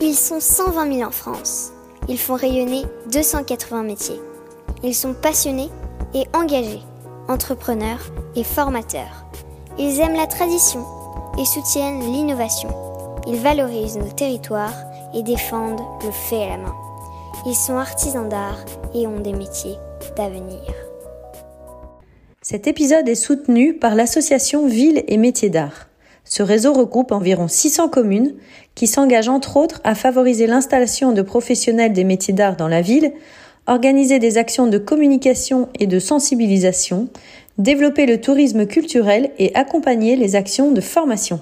Ils sont 120 000 en France. Ils font rayonner 280 métiers. Ils sont passionnés et engagés, entrepreneurs et formateurs. Ils aiment la tradition et soutiennent l'innovation. Ils valorisent nos territoires et défendent le fait à la main. Ils sont artisans d'art et ont des métiers d'avenir. Cet épisode est soutenu par l'association Villes et Métiers d'Art. Ce réseau regroupe environ 600 communes qui s'engagent entre autres à favoriser l'installation de professionnels des métiers d'art dans la ville, organiser des actions de communication et de sensibilisation, développer le tourisme culturel et accompagner les actions de formation.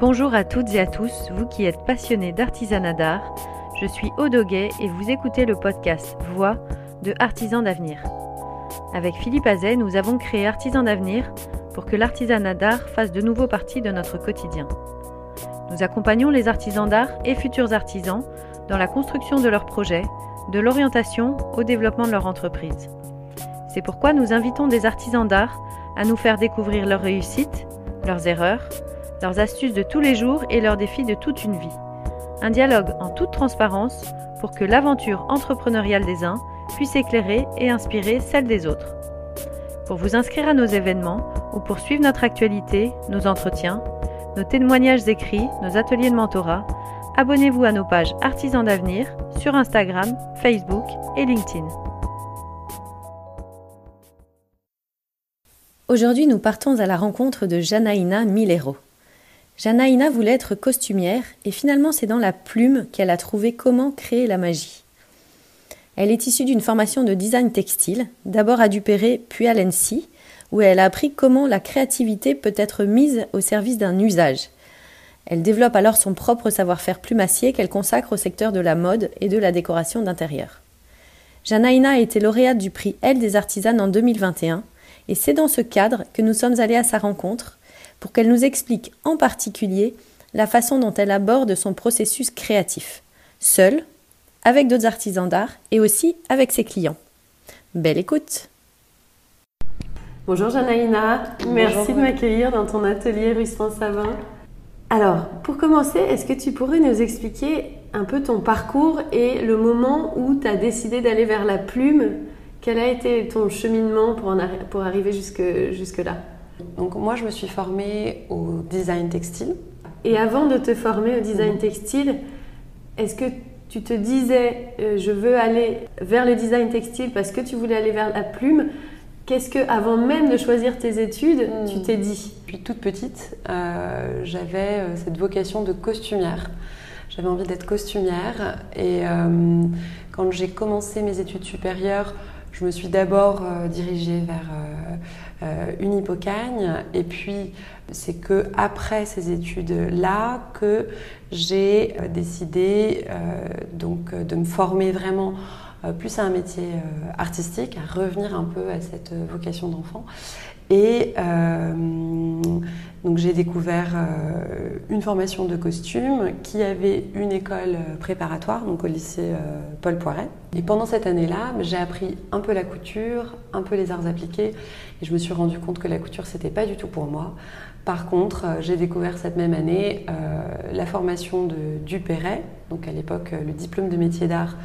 Bonjour à toutes et à tous, vous qui êtes passionnés d'artisanat d'art. Je suis Odoguet et vous écoutez le podcast Voix de Artisans d'avenir. Avec Philippe Azet, nous avons créé Artisans d'avenir pour que l'artisanat d'art fasse de nouveau partie de notre quotidien. Nous accompagnons les artisans d'art et futurs artisans dans la construction de leurs projets, de l'orientation au développement de leur entreprise. C'est pourquoi nous invitons des artisans d'art à nous faire découvrir leurs réussites, leurs erreurs, leurs astuces de tous les jours et leurs défis de toute une vie. Un dialogue en toute transparence pour que l'aventure entrepreneuriale des uns puisse éclairer et inspirer celle des autres. Pour vous inscrire à nos événements ou pour suivre notre actualité, nos entretiens, nos témoignages écrits, nos ateliers de mentorat, abonnez-vous à nos pages Artisans d'avenir sur Instagram, Facebook et LinkedIn. Aujourd'hui, nous partons à la rencontre de Janaïna Milero. Janaïna voulait être costumière et finalement c'est dans la plume qu'elle a trouvé comment créer la magie. Elle est issue d'une formation de design textile, d'abord à Dupéré puis à l'ENSI, où elle a appris comment la créativité peut être mise au service d'un usage. Elle développe alors son propre savoir-faire plumassier qu'elle consacre au secteur de la mode et de la décoration d'intérieur. Janaïna a été lauréate du prix Elle des artisanes en 2021 et c'est dans ce cadre que nous sommes allés à sa rencontre pour qu'elle nous explique en particulier la façon dont elle aborde son processus créatif, seule, avec d'autres artisans d'art et aussi avec ses clients. Belle écoute Bonjour Janaïna, merci de m'accueillir dans ton atelier rue Savin. Alors, pour commencer, est-ce que tu pourrais nous expliquer un peu ton parcours et le moment où tu as décidé d'aller vers la plume? Quel a été ton cheminement pour, pour arriver jusque, jusque là Donc moi, je me suis formée au design textile. Et avant de te former au design textile, est-ce que tu te disais euh, je veux aller vers le design textile parce que tu voulais aller vers la plume Qu'est-ce que, avant même de choisir tes études, hmm. tu t'es dit? Depuis toute petite, euh, j'avais euh, cette vocation de costumière. J'avais envie d'être costumière et euh, quand j'ai commencé mes études supérieures, je me suis d'abord dirigée vers une Hippocagne et puis c'est que après ces études-là que j'ai décidé donc de me former vraiment euh, plus à un métier euh, artistique, à revenir un peu à cette euh, vocation d'enfant. Et donc j'ai découvert une formation de costume qui avait une école préparatoire, donc au lycée Paul Poiret. Et pendant cette année-là, j'ai appris un peu la couture, un peu les arts appliqués, et je me suis rendu compte que la couture, c'était pas du tout pour moi. Par contre, j'ai découvert cette même année la formation de Dupéret, donc à l'époque le diplôme de métier d'art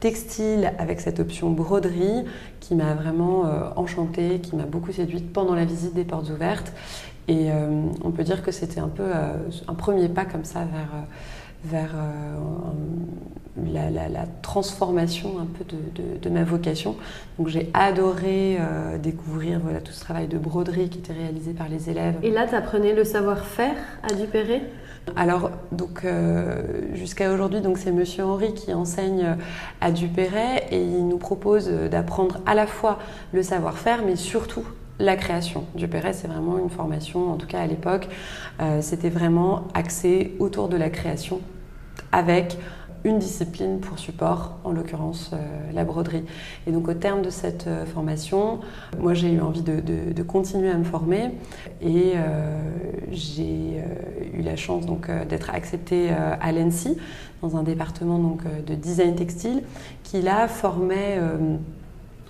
textile avec cette option broderie qui m'a vraiment euh, enchantée, qui m'a beaucoup séduite pendant la visite des portes ouvertes. Et euh, on peut dire que c'était un peu euh, un premier pas comme ça vers, vers la, transformation un peu de, ma vocation. Donc j'ai adoré découvrir voilà, tout ce travail de broderie qui était réalisé par les élèves. Et là, tu apprenais le savoir-faire à Dupéré? Alors, donc, euh, jusqu'à aujourd'hui, donc c'est Monsieur Henri qui enseigne à Dupéret et il nous propose d'apprendre à la fois le savoir-faire, mais surtout la création. Dupéret, c'est vraiment une formation, en tout cas à l'époque, euh, c'était vraiment axé autour de la création avec une discipline pour support, en l'occurrence euh, la broderie. Et donc au terme de cette euh, formation, moi j'ai eu envie de, continuer à me former et euh, j'ai eu la chance donc d'être acceptée à l'ENSI dans un département donc de design textile qui là formait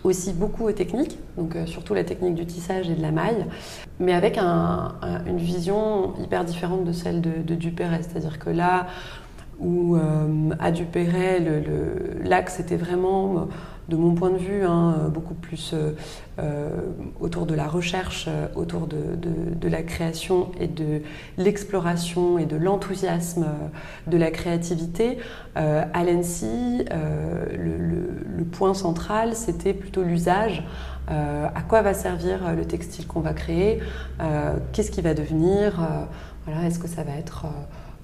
aussi beaucoup aux techniques, donc surtout la technique du tissage et de la maille, mais avec une vision hyper différente de celle de, de. C'est-à-dire que là, où à Dupéret, l'axe était vraiment de mon point de vue, hein, beaucoup plus euh, euh, autour de la recherche, euh, autour de, la création et de l'exploration et de l'enthousiasme de la créativité. à l'ENSI, le, point central, c'était plutôt l'usage. à quoi va servir le textile qu'on va créer Qu'est-ce qui va devenir Est-ce que ça va être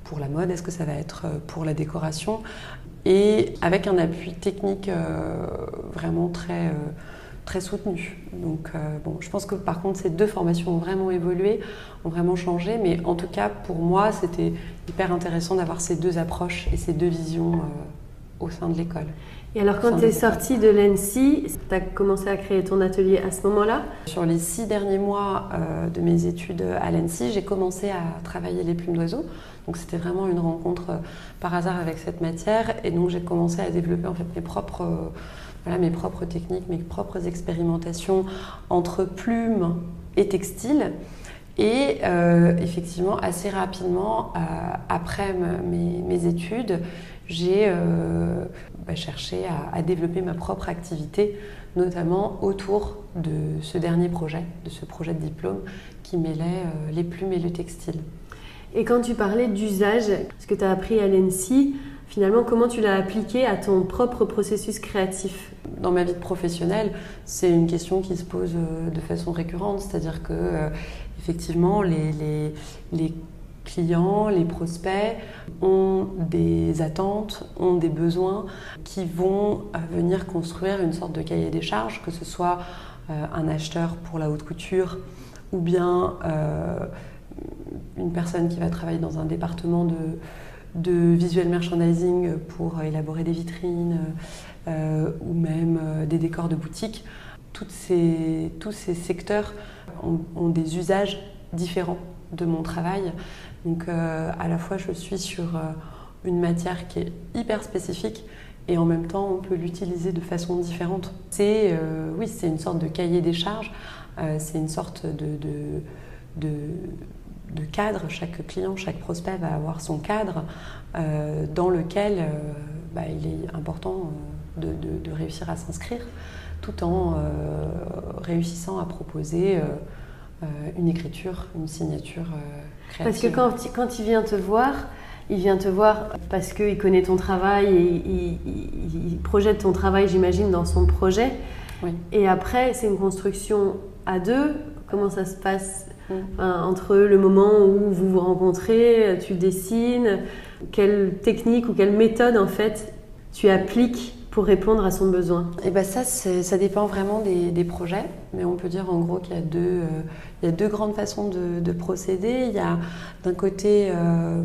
pour la mode Est-ce que ça va être pour la décoration et avec un appui technique euh, vraiment très, euh, très soutenu. Donc, euh, bon, je pense que par contre, ces deux formations ont vraiment évolué, ont vraiment changé, mais en tout cas, pour moi, c'était hyper intéressant d'avoir ces deux approches et ces deux visions au sein de l'école. Et alors, quand tu es sortie de l'ENSI, tu as commencé à créer ton atelier à ce moment-là? Sur les six derniers mois de mes études à l'ENSI, j'ai commencé à travailler les plumes d'oiseaux. Donc c'était vraiment une rencontre euh, par hasard avec cette matière. Et donc j'ai commencé à développer en fait mes propres, euh, voilà, mes propres techniques, mes propres expérimentations entre plumes et textiles. Et euh, effectivement, assez rapidement, après mes, études, j'ai bah, cherché à, développer ma propre activité, notamment autour de ce dernier projet, de ce projet de diplôme qui mêlait les plumes et le textile. Et quand tu parlais d'usage, ce que tu as appris à l'ENSI, finalement, comment tu l'as appliqué à ton propre processus créatif? Dans ma vie professionnelle, c'est une question qui se pose euh, de façon récurrente, c'est-à-dire que, euh, effectivement, les, les, clients, les prospects ont des attentes, ont des besoins qui vont euh, venir construire une sorte de cahier des charges, que ce soit un acheteur pour la haute couture ou bien une personne qui va travailler dans un département de, de visual merchandising pour élaborer des vitrines euh, ou même euh, des décors de boutique. Tous ces secteurs ont, des usages différents de mon travail. Donc euh, à la fois je suis sur une matière qui est hyper spécifique et en même temps on peut l'utiliser de façon différente. C'est oui, c'est une sorte de cahier des charges, c'est une sorte de, cadre. Chaque client, chaque prospect va avoir son cadre euh, dans lequel euh, bah, il est important euh, de, réussir à s'inscrire tout en réussissant à proposer une écriture, une signature créative. Parce que quand, quand il vient te voir, il vient te voir parce qu'il connaît ton travail et il, projette ton travail, j'imagine, dans son projet. Et après, c'est une construction à deux. Comment ça se passe entre le moment où vous vous rencontrez, tu dessines, quelle technique ou quelle méthode en fait tu appliques pour répondre à son besoin Et eh ben ça, ça dépend vraiment des, projets, mais on peut dire en gros qu'il y euh, y a deux grandes façons de, procéder. Il y a d'un côté, euh,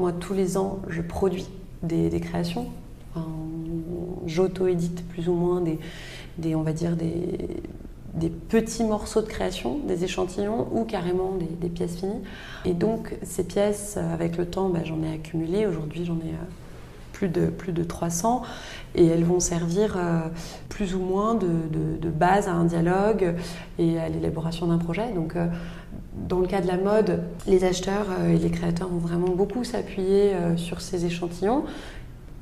moi tous les ans, je produis des, créations. J'auto-édite plus ou moins des, des, on va dire des, petits morceaux de création, des échantillons ou carrément des, pièces finies. Et donc ces pièces, avec le temps, bah, j'en ai accumulé. Aujourd'hui, j'en ai euh, plus de, plus de 300 et elles vont servir euh, plus ou moins de, base à un dialogue et à l'élaboration d'un projet. Donc dans le cas de la mode, les acheteurs et les créateurs vont vraiment beaucoup s'appuyer sur ces échantillons.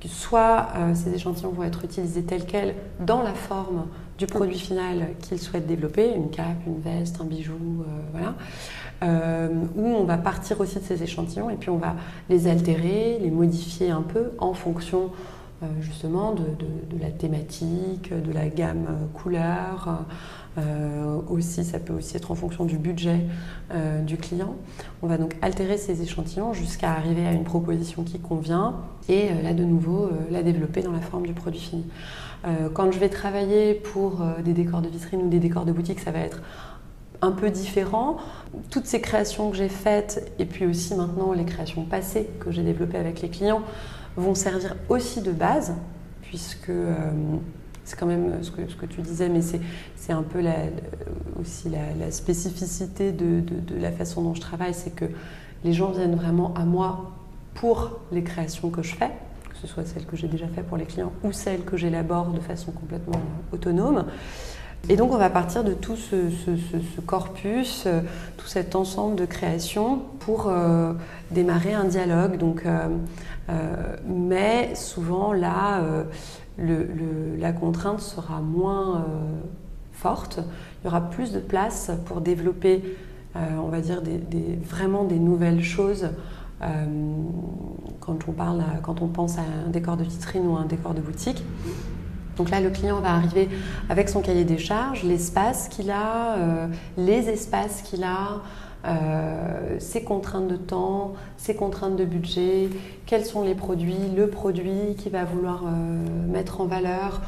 Soit ces échantillons vont être utilisés tels quels dans la forme du produit final qu'ils souhaitent développer, une cape, une veste, un bijou, euh, voilà. Euh, où on va partir aussi de ces échantillons et puis on va les altérer, les modifier un peu en fonction euh, justement de, la thématique, de la gamme couleur. Aussi, ça peut aussi être en fonction du budget du client. On va donc altérer ces échantillons jusqu'à arriver à une proposition qui convient et là de nouveau la développer dans la forme du produit fini. Euh, quand je vais travailler pour euh, des décors de vitrine ou des décors de boutique, ça va être un peu différent. Toutes ces créations que j'ai faites et puis aussi maintenant les créations passées que j'ai développées avec les clients vont servir aussi de base puisque euh, c'est quand même ce que, ce que, tu disais, mais c'est un peu aussi la, spécificité de, de, la façon dont je travaille, c'est que les gens viennent vraiment à moi pour les créations que je fais que ce soit celle que j'ai déjà fait pour les clients ou celle que j'élabore de façon complètement autonome. Et donc on va partir de tout ce, corpus, euh, tout cet ensemble de créations pour euh, démarrer un dialogue. Donc, euh, mais souvent là, la contrainte sera moins forte. Il y aura plus de place pour développer, on va dire, vraiment des nouvelles choses. quand, on parle, quand on pense à un décor de vitrine ou à un décor de boutique. Donc là, le client va arriver avec son cahier des charges, l'espace qu'il a, euh, les espaces qu'il a, euh, ses contraintes de temps, ses contraintes de budget, quels sont les produits, le produit qu'il va vouloir euh, mettre en valeur.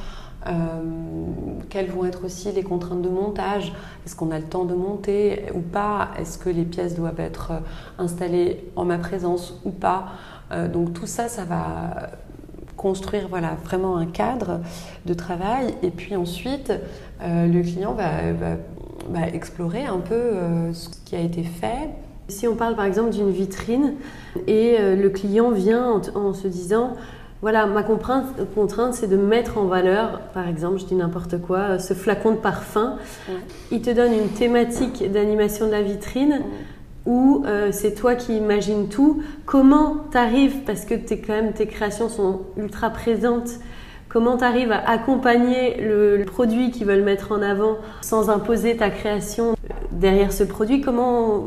quelles vont être aussi les contraintes de montage Est-ce qu'on a le temps de monter ou pas Est-ce que les pièces doivent être installées en ma présence ou pas Donc tout ça, ça va construire voilà, vraiment un cadre de travail. Et puis ensuite, euh, le client va, explorer un peu euh, ce qui a été fait. Si on parle par exemple d'une vitrine et euh, le client vient en, se disant, voilà, ma contrainte, contrainte c'est de mettre en valeur, par exemple, je dis n'importe quoi, ce flacon de parfum. Il te donne une thématique d'animation de la vitrine euh, c'est toi qui imagines tout. Comment tu arrives, parce que es quand même, tes créations sont ultra présentes, comment tu arrives à accompagner le, produit qu'ils veulent mettre en avant sans imposer ta création derrière ce produit? Comment,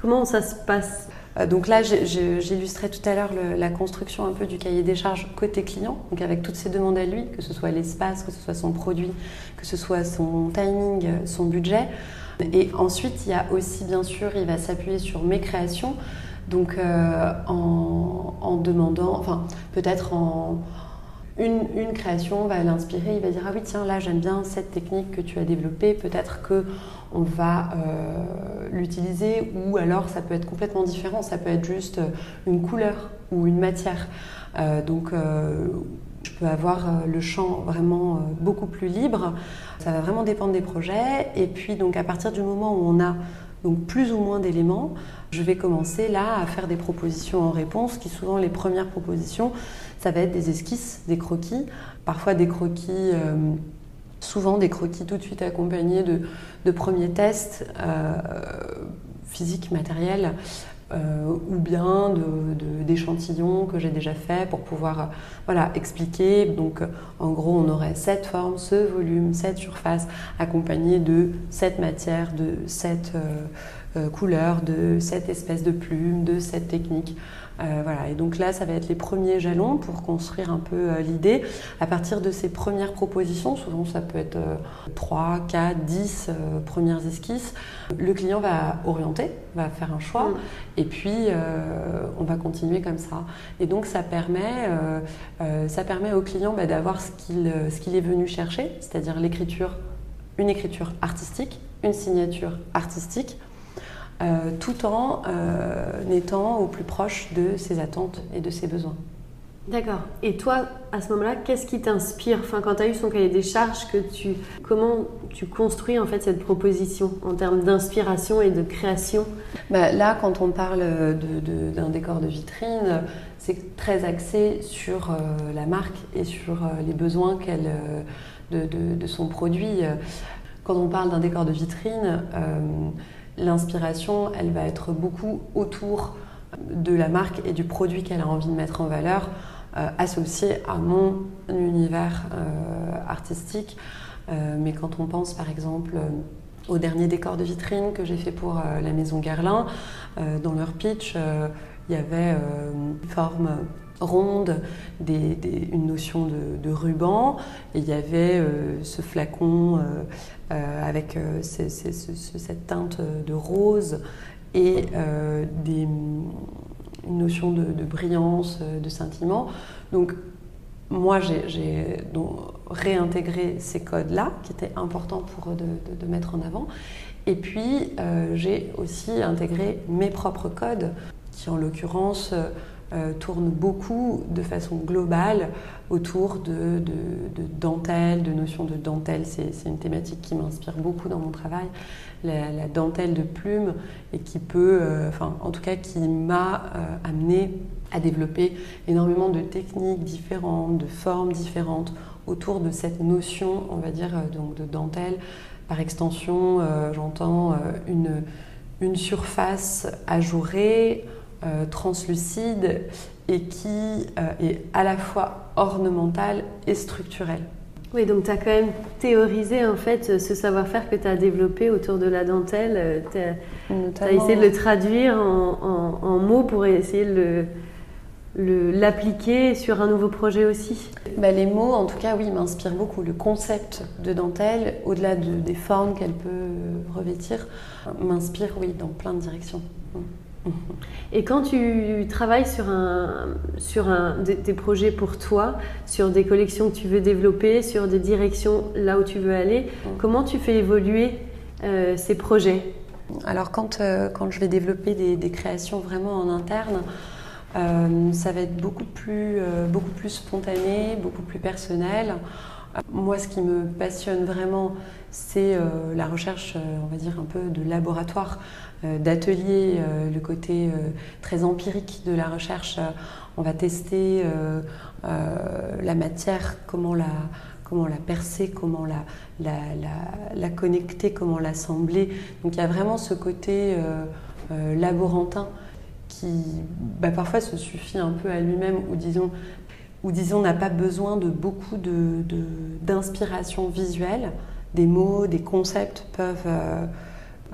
comment ça se passe? Euh, donc là, j'illustrais tout à l'heure la construction un peu du cahier des charges côté client, donc avec toutes ces demandes à lui, que ce soit l'espace, que ce soit son produit, que ce soit son timing, son budget. Et ensuite, il y a aussi, bien sûr, il va s'appuyer sur mes créations. Donc, euh, en, demandant, enfin, peut-être en. Une, création va l'inspirer, il va dire Ah oui, tiens, là, j'aime bien cette technique que tu as développée, peut-être que on va euh, l'utiliser, ou alors ça peut être complètement différent, ça peut être juste une couleur ou une matière. Euh, donc, je peux avoir euh, le champ vraiment euh, beaucoup plus libre. Ça va vraiment dépendre des projets. Et puis, donc, à partir du moment où on a donc plus ou moins d'éléments, je vais commencer là à faire des propositions en réponse, qui souvent les premières propositions, ça va être des esquisses, des croquis, parfois des croquis, euh, souvent des croquis tout de suite accompagnés de, premiers tests physiques, matériels, euh, ou bien d'échantillons de, que j'ai déjà fait pour pouvoir euh, voilà, expliquer. Donc, euh, en gros, on aurait cette forme, ce volume, cette surface, accompagnée de cette matière, de cette couleur, de cette espèce de plume, de cette technique. Euh, voilà. Et donc là, ça va être les premiers jalons pour construire un peu euh, l'idée. À partir de ces premières propositions, souvent ça peut être 3, 4, 10 premières esquisses, le client va orienter, va faire un choix, mm. et puis euh, on va continuer comme ça. Et donc ça permet, ça permet au client bah, d'avoir ce qu'il est venu chercher, c'est-à-dire l'écriture, une écriture artistique, une signature artistique euh, tout en euh, étant au plus proche de ses attentes et de ses besoins. D'accord. Et toi, à ce moment-là, qu'est-ce qui t'inspire? Enfin, Quand tu as eu son cahier des charges, que tu, comment tu construis en fait cette proposition en termes d'inspiration et de création? Bah, Là, quand on parle d'un décor de vitrine, c'est très axé sur euh, la marque et sur les besoins qu'elle, de, de, son produit. Quand on parle d'un décor de vitrine, l'inspiration, elle va être beaucoup autour de la marque et du produit qu'elle a envie de mettre en valeur, euh, associé à mon univers euh, artistique. Euh, mais quand on pense par exemple au dernier décor de vitrine que j'ai fait pour la maison Guerlain, dans leur pitch, il y avait une forme ronde, une notion de, ruban, et il y avait ce flacon euh, avec euh, cette teinte de rose et euh, une notion de, brillance, de scintillement. Donc, moi, j'ai réintégré ces codes-là, qui étaient importants pour de, de, mettre en avant. Et puis, j'ai aussi intégré mes propres codes, qui en l'occurrence euh, tourne beaucoup de façon globale autour de, de, dentelle, de notion de dentelle. C'est une thématique qui m'inspire beaucoup dans mon travail, la, dentelle de plume, et qui peut, euh, en tout cas qui m'a euh, amené à développer énormément de techniques différentes, de formes différentes autour de cette notion, on va dire, donc de dentelle. Par extension, j'entends une surface ajourée, translucide et qui est à la fois ornementale et structurelle. Oui, donc tu as quand même théorisé en fait ce savoir-faire que tu as développé autour de la dentelle. Tu as, essayé de le traduire en, mots pour essayer de l'appliquer sur un nouveau projet aussi bah, Les mots, en tout cas, oui, m'inspirent beaucoup. Le concept de dentelle, au-delà des formes qu'elle peut revêtir, m'inspire, oui, dans plein de directions. Et quand tu travailles sur, un, sur un, des, projets pour toi, sur des collections que tu veux développer, sur des directions là où tu veux aller, mm. comment tu fais évoluer euh, ces projets? Alors quand, euh, quand je vais développer des, créations vraiment en interne, euh, ça va être beaucoup plus, beaucoup plus spontané, beaucoup plus personnel. Moi, ce qui me passionne vraiment, c'est la recherche, on va dire, un peu de laboratoire. Euh, d'atelier, euh, le côté euh, très empirique de la recherche. on va tester la matière, comment la, comment percer, comment la, connecter, comment l'assembler. Donc il y a vraiment ce côté laborantin qui bah, parfois se suffit un peu à lui-même ou disons ou disons n'a pas besoin de beaucoup d'inspiration de, visuelle. Des mots, des concepts peuvent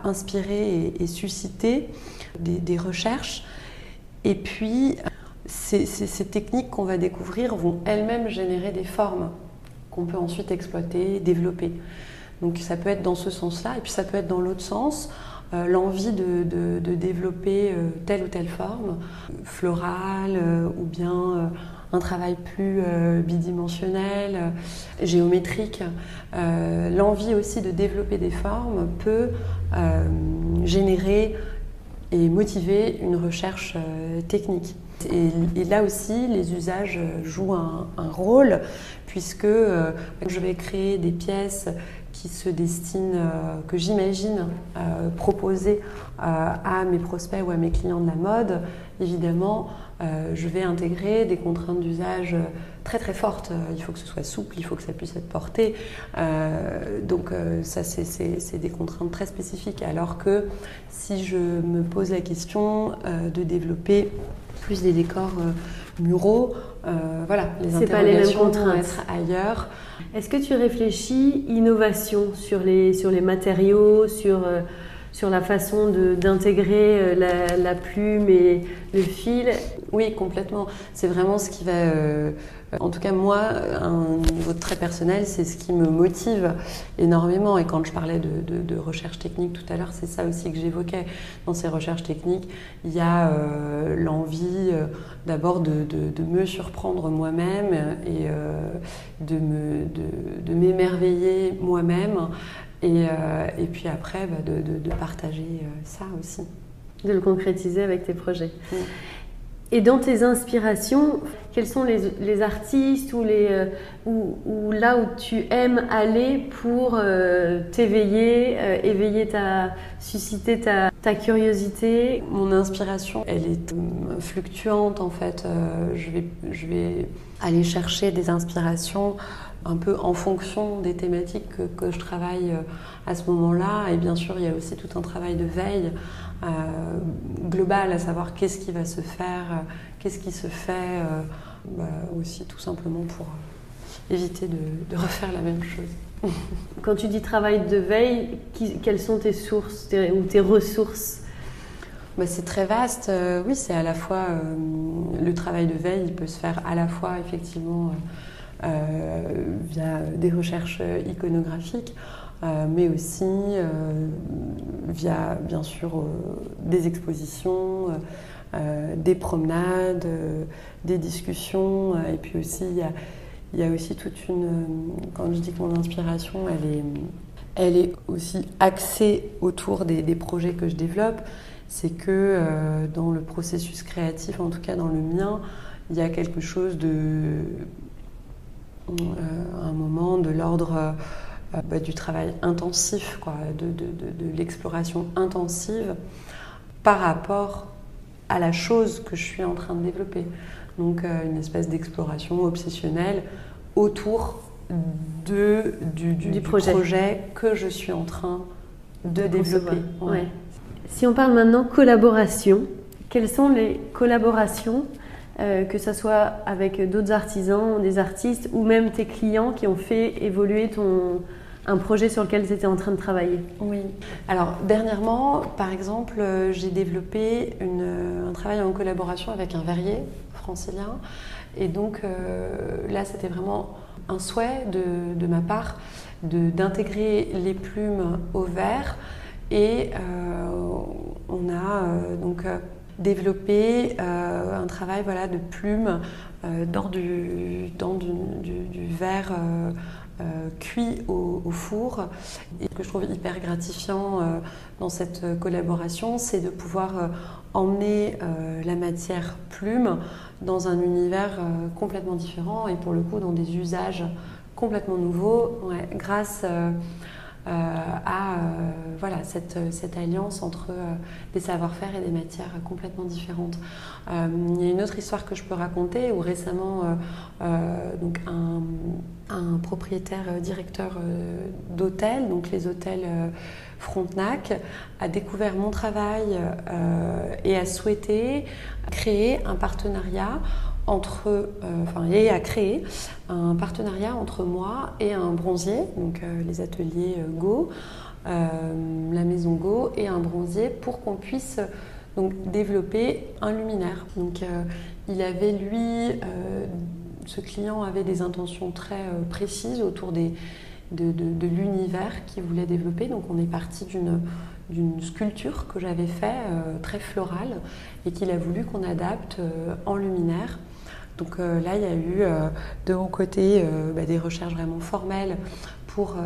inspirer et, susciter des, recherches. Et puis, ces, techniques qu'on va découvrir vont elles-mêmes générer des formes qu'on peut ensuite exploiter, développer. Donc ça peut être dans ce sens-là, et puis ça peut être dans l'autre sens, euh, l'envie de, développer euh, telle ou telle forme, florale euh, ou bien un travail plus bidimensionnel, géométrique. L'envie aussi de développer des formes peut générer et motiver une recherche technique. Et, là aussi, les usages jouent un, rôle, puisque je vais créer des pièces se destinent, que j'imagine proposer à mes prospects ou à mes clients de la mode, évidemment, euh, je vais intégrer des contraintes d'usage très très fortes. Il faut que ce soit souple, il faut que ça puisse être porté. Euh, donc euh, ça, c'est des contraintes très spécifiques. Alors que si je me pose la question de développer plus des décors muraux, voilà, les interrogations vont être ailleurs. Est-ce que tu réfléchis innovation sur les, sur les matériaux, sur sur la façon d'intégrer euh, la, plume et le fil. Oui, complètement. C'est vraiment ce qui va... Euh, en tout cas, moi, à un niveau très personnel, c'est ce qui me motive énormément. Et quand je parlais de, recherche technique tout à l'heure, c'est ça aussi que j'évoquais. Dans ces recherches techniques, il y a euh, l'envie d'abord de, me surprendre moi-même et de m'émerveiller moi-même euh, et, puis après, bah, de, partager euh, ça aussi. De le concrétiser avec tes projets. Et dans tes inspirations, quels sont les, artistes ou, les, euh, là où tu aimes aller pour t'éveiller, éveiller ta, susciter ta, curiosité? Mon inspiration, elle est fluctuante en fait. je, vais, je vais aller chercher des inspirations un peu en fonction des thématiques que, je travaille euh, à ce moment-là. Et bien sûr, il y a aussi tout un travail de veille euh, global, à savoir qu'est-ce qui va se faire, euh, qu'est-ce qui se fait, bah, aussi tout simplement pour éviter de, refaire la même chose. Quand tu dis travail de veille, quelles sont tes sources ou tes ressources? Bah, c'est très vaste. oui, c'est à la fois le travail de veille, il peut se faire à la fois effectivement euh, via des recherches iconographiques, euh, mais aussi euh, via, bien sûr, des expositions, des promenades, des discussions, et puis aussi, il y a, aussi toute une... Quand je dis que mon inspiration, elle est, elle est aussi axée autour des, projets que je développe, c'est que dans le processus créatif, en tout cas dans le mien, il y a quelque chose de euh, un moment de l'ordre euh, bah, du travail intensif, quoi, de, l'exploration intensive par rapport à la chose que je suis en train de développer. Donc euh, une espèce d'exploration obsessionnelle autour de, du, projet. que je suis en train de, développer. Si on parle maintenant collaboration, quelles sont les collaborations, euh, que ce soit avec d'autres artisans, des artistes ou même tes clients qui ont fait évoluer ton, un projet sur lequel tu étais en train de travailler Oui. Alors, dernièrement, par exemple, euh, j'ai développé un travail en collaboration avec un verrier francilien. Et donc, euh, là, c'était vraiment un souhait de, ma part d'intégrer les plumes au verre. Et euh, on a donc développé un travail voilà, de plumes dans du, verre euh, cuit au, four. Et ce que je trouve hyper gratifiant euh, dans cette collaboration, c'est de pouvoir euh, emmener la matière plume dans un univers complètement différent et pour le coup dans des usages complètement nouveaux grâce euh, à euh, voilà, cette, cette, alliance entre euh, des savoir-faire et des matières complètement différentes. il y a une autre histoire que je peux raconter où récemment donc un, un, propriétaire directeur d'hôtel, donc les hôtels Frontenac, a découvert mon travail et a souhaité créer un partenariat entre, euh, et a créé un partenariat entre moi et un bronzier, donc euh, les ateliers euh, Go, la maison Go et un bronzier pour qu'on puisse donc développer un luminaire. Donc il avait lui, ce client avait des intentions très précises autour des, de, de, l'univers qu'il voulait développer. Donc on est parti d'une d'une sculpture que j'avais fait très florale et qu'il a voulu qu'on adapte en luminaire. Donc euh, là, il y a eu euh, de mon côté euh, bah, des recherches vraiment formelles pour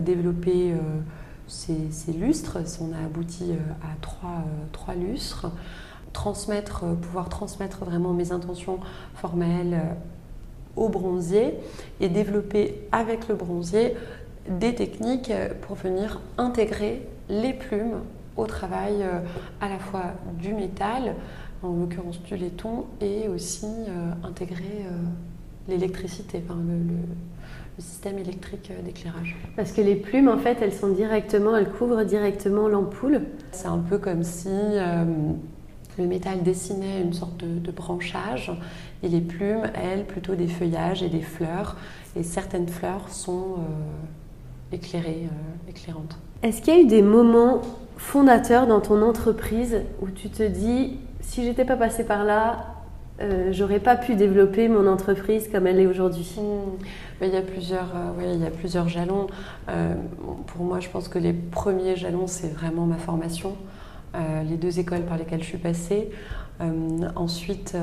développer ces, lustres. On a abouti à trois, lustres. Transmettre, pouvoir transmettre vraiment mes intentions formelles au bronzier et développer avec le bronzier des techniques pour venir intégrer les plumes au travail à la fois du métal, en l'occurrence du laiton, et aussi euh, intégrer euh, l'électricité, enfin, le, système électrique euh, d'éclairage. Parce que les plumes, en fait, elles sont directement, elles couvrent directement l'ampoule. C'est un peu comme si le métal dessinait une sorte de, branchage, et les plumes, elles, plutôt des feuillages et des fleurs, et certaines fleurs sont éclairées, éclairantes. Est-ce qu'il y a eu des moments fondateurs dans ton entreprise où tu te dis si j'étais pas passée par là, euh, j'aurais pas pu développer mon entreprise comme elle est aujourd'hui. Hmm. il, y a plusieurs, euh, il y a plusieurs jalons. Euh, pour moi, je pense que les premiers jalons, c'est vraiment ma formation, les deux écoles par lesquelles je suis passée. Ensuite,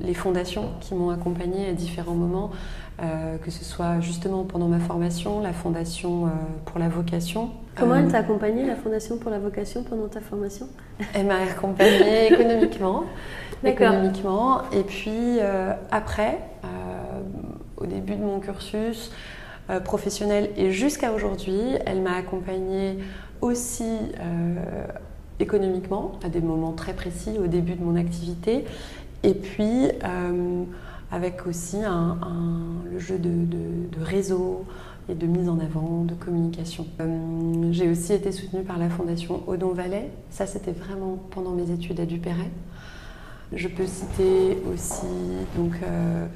les fondations qui m'ont accompagnée à différents moments, que ce soit justement pendant ma formation, la fondation pour la vocation, Comment elle euh, t'a accompagnée, la Fondation pour la vocation, pendant ta formation? Elle m'a accompagnée économiquement. économiquement. Et puis euh, après, euh, au début de mon cursus professionnel et jusqu'à aujourd'hui, elle m'a accompagnée aussi économiquement, à des moments très précis au début de mon activité. Et puis avec aussi le jeu de, réseau, et de mise en avant, de communication. Euh, j'ai aussi été soutenue par la fondation Odon Valais. Ça, c'était vraiment pendant mes études à Duperret. Je peux citer aussi donc, euh,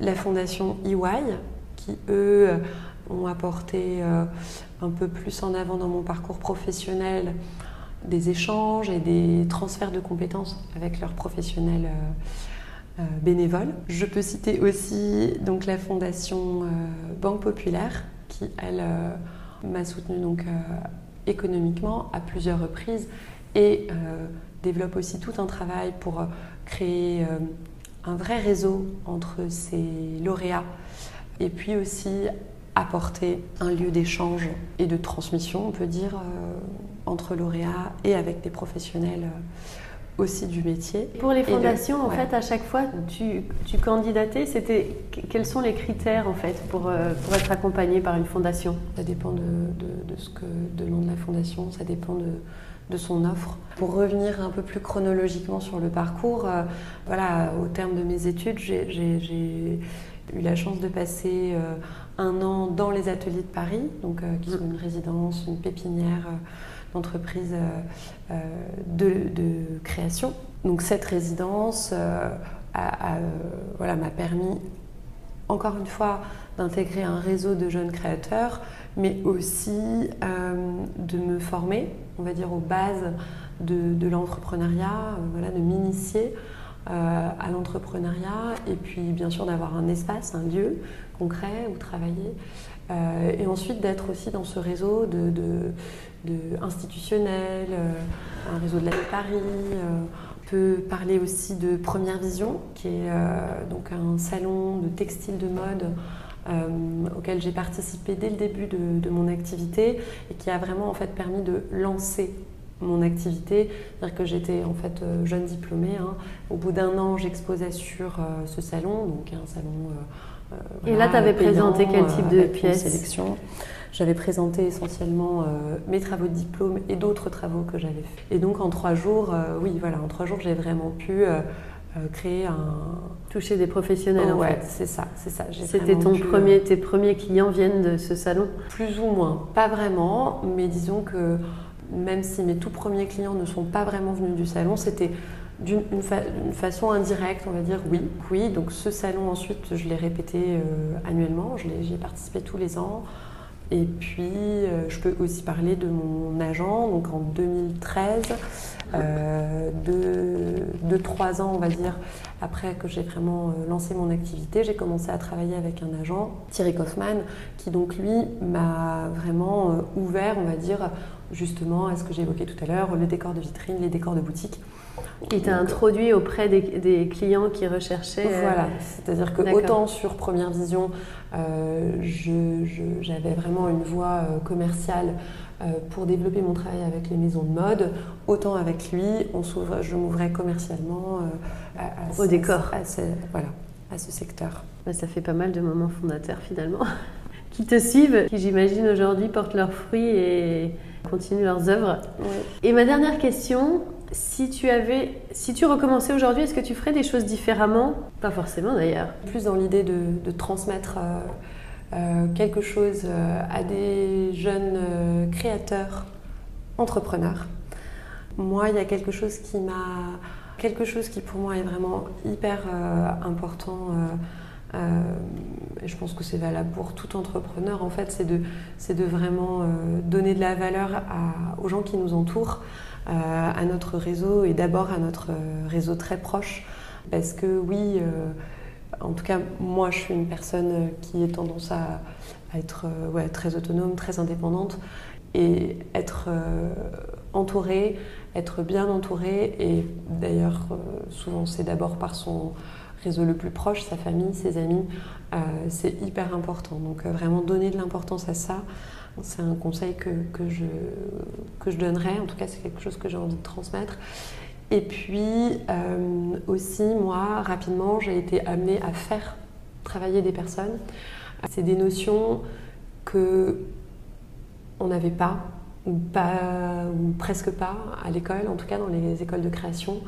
la fondation EY, qui, eux, ont apporté euh, un peu plus en avant dans mon parcours professionnel des échanges et des transferts de compétences avec leurs professionnels euh, bénévoles. Je peux citer aussi donc, la fondation euh, Banque Populaire qui, elle, euh, m'a soutenue donc, économiquement à plusieurs reprises et développe aussi tout un travail pour créer un vrai réseau entre ces lauréats et puis aussi apporter un lieu d'échange et de transmission, on peut dire, entre lauréats et avec des professionnels aussi du métier. Pour les fondations, en fait, à chaque fois, tu, tu candidatais, c'était quels sont les critères en fait pour, euh, pour être accompagné par une fondation? Ça dépend de, de, ce que demande la fondation, ça dépend de, de son offre. Pour revenir un peu plus chronologiquement sur le parcours, euh, voilà, au terme de mes études, j'ai eu la chance de passer un an dans les ateliers de Paris, donc, qui sont une résidence, une pépinière d'entreprise de, de, création. Donc cette résidence voilà, m'a permis encore une fois d'intégrer un réseau de jeunes créateurs, mais aussi euh, de me former, on va dire, aux bases de, l'entrepreneuriat, euh, voilà, de m'initier euh, à l'entrepreneuriat et puis bien sûr d'avoir un espace, un lieu concret où travailler. et ensuite d'être aussi dans ce réseau de institutionnel, un réseau de la Paris peut parler aussi de Première Vision, qui est euh, donc un salon de textile de mode euh, auquel j'ai participé dès le début de, mon activité et qui a vraiment en fait permis de lancer mon activité. C'est-à-dire que j'étais en fait euh, jeune diplômée. Hein. Au bout d'un an, j'exposais sur ce salon, donc un salon. et là, tu avais présenté quel type de pièces sélection. J'avais présenté essentiellement euh, mes travaux de diplôme et d'autres travaux que j'avais faits. Et donc en trois jours, euh, oui, voilà, en trois jours, j'ai vraiment pu euh, créer un. Toucher des professionnels. en fait. c'est ça, c'est ça. C'était ton premier, tes premiers clients viennent de ce salon? Plus ou moins, pas vraiment, mais disons que même si mes tout premiers clients ne sont pas vraiment venus du salon, c'était d'une façon indirecte, on va dire oui. Oui, donc ce salon ensuite, je l'ai répété annuellement, j'y ai participé tous les ans. Et puis, euh, je peux aussi parler de mon agent. Donc, en 2013, euh, de, trois ans, on va dire, après que j'ai vraiment euh, lancé mon activité, j'ai commencé à travailler avec un agent, Thierry Kaufmann, qui donc lui m'a vraiment ouvert, on va dire, justement à ce que j'ai évoqué tout à l'heure, le décor de vitrine, les décors de boutique. Il t'a introduit auprès des, clients qui recherchaient. Voilà, c'est-à-dire que autant sur Première Vision, euh, j'avais vraiment une voie euh, commerciale euh, pour développer mon travail avec les maisons de mode, autant avec lui, on je m'ouvrais commercialement à, au décor. À ce, voilà, à ce secteur. Bah, ça fait pas mal de moments fondateurs finalement, qui te suivent, qui j'imagine aujourd'hui portent leurs fruits et continuent leurs œuvres. Et ma dernière question, si tu avais, si tu recommençais aujourd'hui, est-ce que tu ferais des choses différemment? Pas forcément d'ailleurs. Plus dans l'idée de, transmettre euh, euh, quelque chose euh, à des jeunes créateurs, entrepreneurs. Moi, il y a quelque chose qui m'a, quelque chose qui pour moi est vraiment hyper important. et je pense que c'est valable pour tout entrepreneur. En fait, c'est de, c'est de vraiment donner de la valeur aux gens qui nous entourent à notre réseau et d'abord à notre réseau très proche. Parce que oui, euh, en tout cas, moi, je suis une personne qui a tendance à, être euh, très autonome, très indépendante et être euh, entourée, être bien entourée. Et d'ailleurs, souvent, c'est d'abord par son réseau le plus proche, sa famille, ses amis. c'est hyper important. Donc, vraiment donner de l'importance à ça. C'est un conseil que, que, je, que je donnerais, en tout cas c'est quelque chose que j'ai envie de transmettre. Et puis euh, aussi, moi, rapidement, j'ai été amenée à faire travailler des personnes. C'est des notions que on n'avait pas ou, pas, ou presque pas à l'école, en tout cas dans les écoles de création.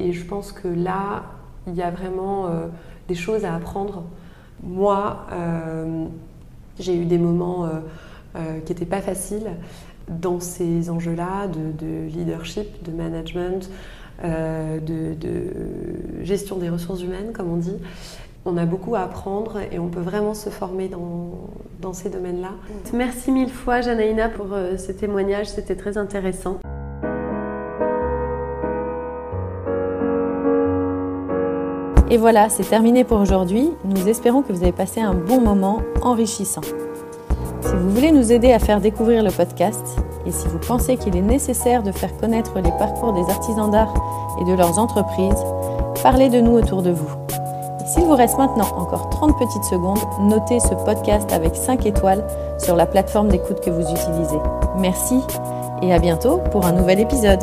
Et je pense que là, il y a vraiment euh, des choses à apprendre. Moi, euh, j'ai eu des moments euh, qui n'était pas facile dans ces enjeux-là de, leadership, de management, euh, de, gestion des ressources humaines, comme on dit. On a beaucoup à apprendre et on peut vraiment se former dans, ces domaines-là. Merci mille fois, Janaïna, pour euh, ce témoignage. C'était très intéressant. Et voilà, c'est terminé pour aujourd'hui. Nous espérons que vous avez passé un bon moment enrichissant. Si vous voulez nous aider à faire découvrir le podcast et si vous pensez qu'il est nécessaire de faire connaître les parcours des artisans d'art et de leurs entreprises, parlez de nous autour de vous. S'il vous reste maintenant encore 30 petites secondes, notez ce podcast avec 5 étoiles sur la plateforme d'écoute que vous utilisez. Merci et à bientôt pour un nouvel épisode.